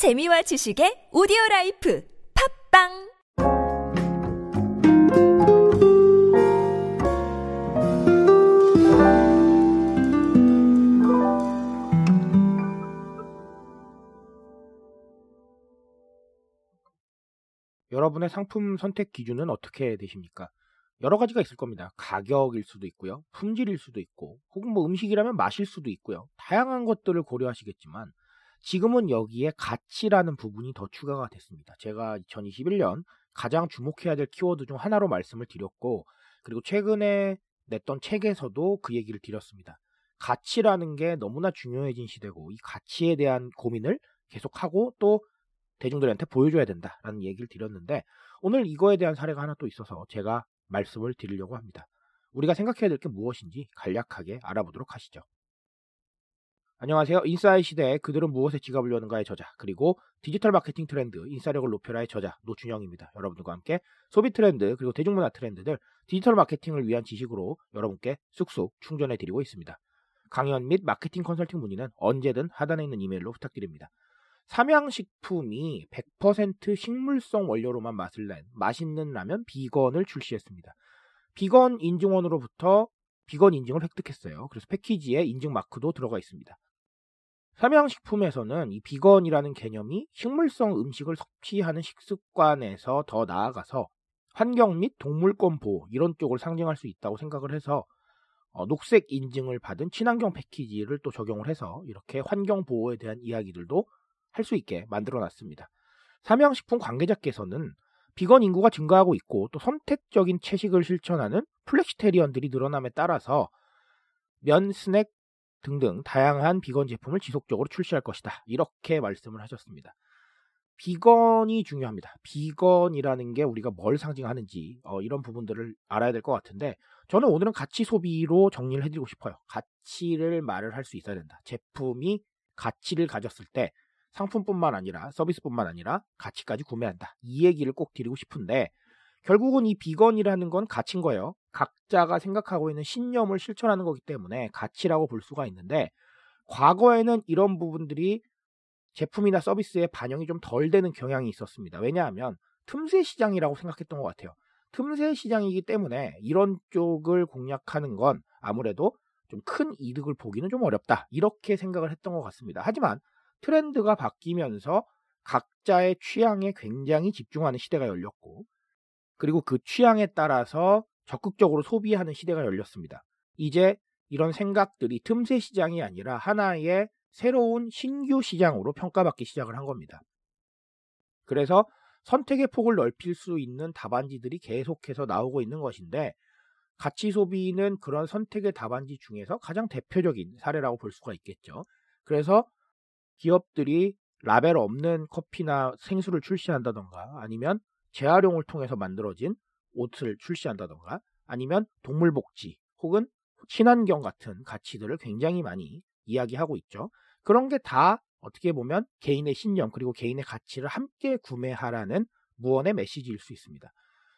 재미와 지식의 오디오 라이프 팟빵 여러분의 상품 선택 기준은 어떻게 되십니까? 여러 가지가 있을 겁니다. 가격일 수도 있고요. 품질일 수도 있고, 혹은 뭐 음식이라면 맛일 수도 있고요. 다양한 것들을 고려하시겠지만, 지금은 여기에 가치라는 부분이 더 추가가 됐습니다. 제가 2021년 가장 주목해야 될 키워드 중 하나로 말씀을 드렸고, 그리고 최근에 냈던 책에서도 그 얘기를 드렸습니다. 가치라는 게 너무나 중요해진 시대고, 이 가치에 대한 고민을 계속하고 또 대중들한테 보여줘야 된다라는 얘기를 드렸는데 오늘 이거에 대한 사례가 하나 또 있어서 제가 말씀을 드리려고 합니다. 우리가 생각해야 될 게 무엇인지 간략하게 알아보도록 하시죠. 안녕하세요. 인싸의 시대 그들은 무엇에 지갑을 여는가의 저자 그리고 디지털 마케팅 트렌드 인싸력을 높여라의 저자 노준영입니다. 여러분들과 함께 소비 트렌드 그리고 대중문화 트렌드들 디지털 마케팅을 위한 지식으로 여러분께 쑥쑥 충전해 드리고 있습니다. 강연 및 마케팅 컨설팅 문의는 언제든 하단에 있는 이메일로 부탁드립니다. 삼양식품이 100% 식물성 원료로만 맛을 낸 맛있는 라면 비건을 출시했습니다. 비건 인증원으로부터 비건 인증을 획득했어요. 그래서 패키지에 인증 마크도 들어가 있습니다. 삼양식품에서는 이 비건이라는 개념이 식물성 음식을 섭취하는 식습관에서 더 나아가서 환경 및 동물권 보호 이런 쪽을 상징할 수 있다고 생각을 해서 어, 녹색 인증을 받은 친환경 패키지를 또 적용을 해서 이렇게 환경 보호에 대한 이야기들도 할 수 있게 만들어 놨습니다. 삼양식품 관계자께서는 비건 인구가 증가하고 있고 또 선택적인 채식을 실천하는 플렉시테리언들이 늘어남에 따라서 면, 스낵 등등 다양한 비건 제품을 지속적으로 출시할 것이다. 이렇게 말씀을 하셨습니다. 비건이 중요합니다. 비건이라는 게 우리가 뭘 상징하는지 어, 이런 부분들을 알아야 될 것 같은데 저는 오늘은 가치 소비로 정리를 해드리고 싶어요. 가치를 말을 할 수 있어야 된다. 제품이 가치를 가졌을 때 상품뿐만 아니라 서비스뿐만 아니라 가치까지 구매한다. 이 얘기를 꼭 드리고 싶은데 결국은 이 비건이라는 건 가치인 거예요. 각자가 생각하고 있는 신념을 실천하는 거기 때문에 가치라고 볼 수가 있는데 과거에는 이런 부분들이 제품이나 서비스에 반영이 좀 덜 되는 경향이 있었습니다. 왜냐하면 틈새 시장이라고 생각했던 것 같아요. 틈새 시장이기 때문에 이런 쪽을 공략하는 건 아무래도 좀 큰 이득을 보기는 좀 어렵다. 이렇게 생각을 했던 것 같습니다. 하지만 트렌드가 바뀌면서 각자의 취향에 굉장히 집중하는 시대가 열렸고, 그리고 그 취향에 따라서 적극적으로 소비하는 시대가 열렸습니다. 이제 이런 생각들이 틈새 시장이 아니라 하나의 새로운 신규 시장으로 평가받기 시작을 한 겁니다. 그래서 선택의 폭을 넓힐 수 있는 답안지들이 계속해서 나오고 있는 것인데, 가치 소비는 그런 선택의 답안지 중에서 가장 대표적인 사례라고 볼 수가 있겠죠. 그래서 기업들이 라벨 없는 커피나 생수를 출시한다던가 아니면 재활용을 통해서 만들어진 옷을 출시한다던가 아니면 동물복지 혹은 친환경 같은 가치들을 굉장히 많이 이야기하고 있죠. 그런 게 다 어떻게 보면 개인의 신념 그리고 개인의 가치를 함께 구매하라는 무언의 메시지일 수 있습니다.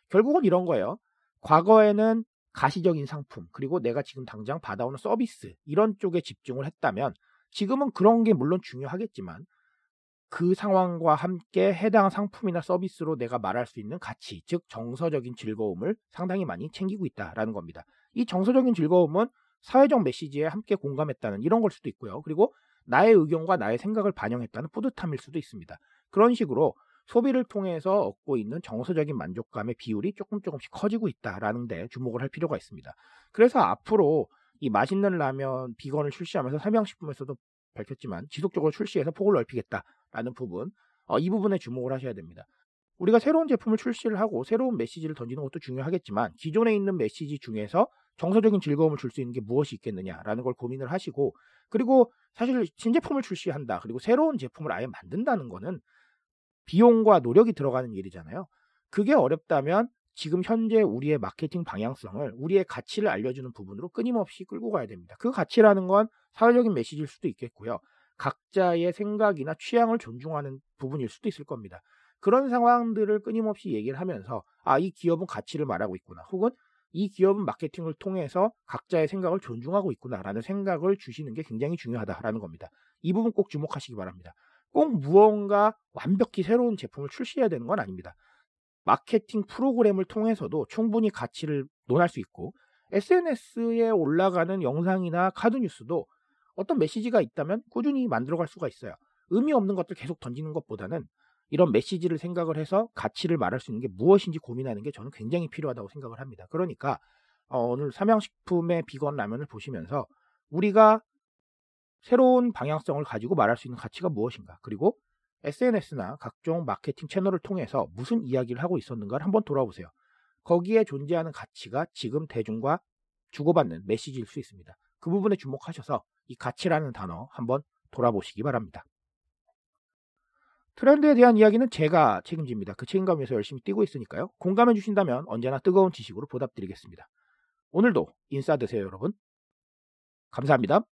결국은 이런 거예요. 과거에는 가시적인 상품 그리고 내가 지금 당장 받아오는 서비스 이런 쪽에 집중을 했다면 지금은 그런 게 물론 중요하겠지만 그 상황과 함께 해당 상품이나 서비스로 내가 말할 수 있는 가치, 즉 정서적인 즐거움을 상당히 많이 챙기고 있다라는 겁니다. 이 정서적인 즐거움은 사회적 메시지에 함께 공감했다는 이런 걸 수도 있고요. 그리고 나의 의견과 나의 생각을 반영했다는 뿌듯함일 수도 있습니다. 그런 식으로 소비를 통해서 얻고 있는 정서적인 만족감의 비율이 조금 조금씩 커지고 있다라는 데 주목을 할 필요가 있습니다. 그래서 앞으로 이 맛있는 라면 비건을 출시하면서 삼양식품에서도 밝혔지만 지속적으로 출시해서 폭을 넓히겠다 라는 부분 어, 이 부분에 주목을 하셔야 됩니다. 우리가 새로운 제품을 출시를 하고 새로운 메시지를 던지는 것도 중요하겠지만 기존에 있는 메시지 중에서 정서적인 즐거움을 줄 수 있는 게 무엇이 있겠느냐라는 걸 고민을 하시고 그리고 사실 신제품을 출시한다 그리고 새로운 제품을 아예 만든다는 거는 비용과 노력이 들어가는 일이잖아요. 그게 어렵다면 지금 현재 우리의 마케팅 방향성을 우리의 가치를 알려주는 부분으로 끊임없이 끌고 가야 됩니다. 그 가치라는 건 사회적인 메시지일 수도 있겠고요. 각자의 생각이나 취향을 존중하는 부분일 수도 있을 겁니다. 그런 상황들을 끊임없이 얘기를 하면서 아, 이 기업은 가치를 말하고 있구나. 혹은 이 기업은 마케팅을 통해서 각자의 생각을 존중하고 있구나라는 생각을 주시는 게 굉장히 중요하다라는 겁니다. 이 부분 꼭 주목하시기 바랍니다. 꼭 무언가 완벽히 새로운 제품을 출시해야 되는 건 아닙니다. 마케팅 프로그램을 통해서도 충분히 가치를 논할 수 있고 SNS에 올라가는 영상이나 카드 뉴스도 어떤 메시지가 있다면 꾸준히 만들어갈 수가 있어요. 의미 없는 것들 계속 던지는 것보다는 이런 메시지를 생각을 해서 가치를 말할 수 있는 게 무엇인지 고민하는 게 저는 굉장히 필요하다고 생각을 합니다. 그러니까 어, 오늘 삼양식품의 비건 라면을 보시면서 우리가 새로운 방향성을 가지고 말할 수 있는 가치가 무엇인가 그리고 SNS나 각종 마케팅 채널을 통해서 무슨 이야기를 하고 있었는가를 한번 돌아보세요. 거기에 존재하는 가치가 지금 대중과 주고받는 메시지일 수 있습니다. 그 부분에 주목하셔서 이 가치라는 단어 한번 돌아보시기 바랍니다. 트렌드에 대한 이야기는 제가 책임집니다. 그 책임감 위해서 열심히 뛰고 있으니까요. 공감해 주신다면 언제나 뜨거운 지식으로 보답드리겠습니다. 오늘도 인싸 되세요, 여러분. 감사합니다.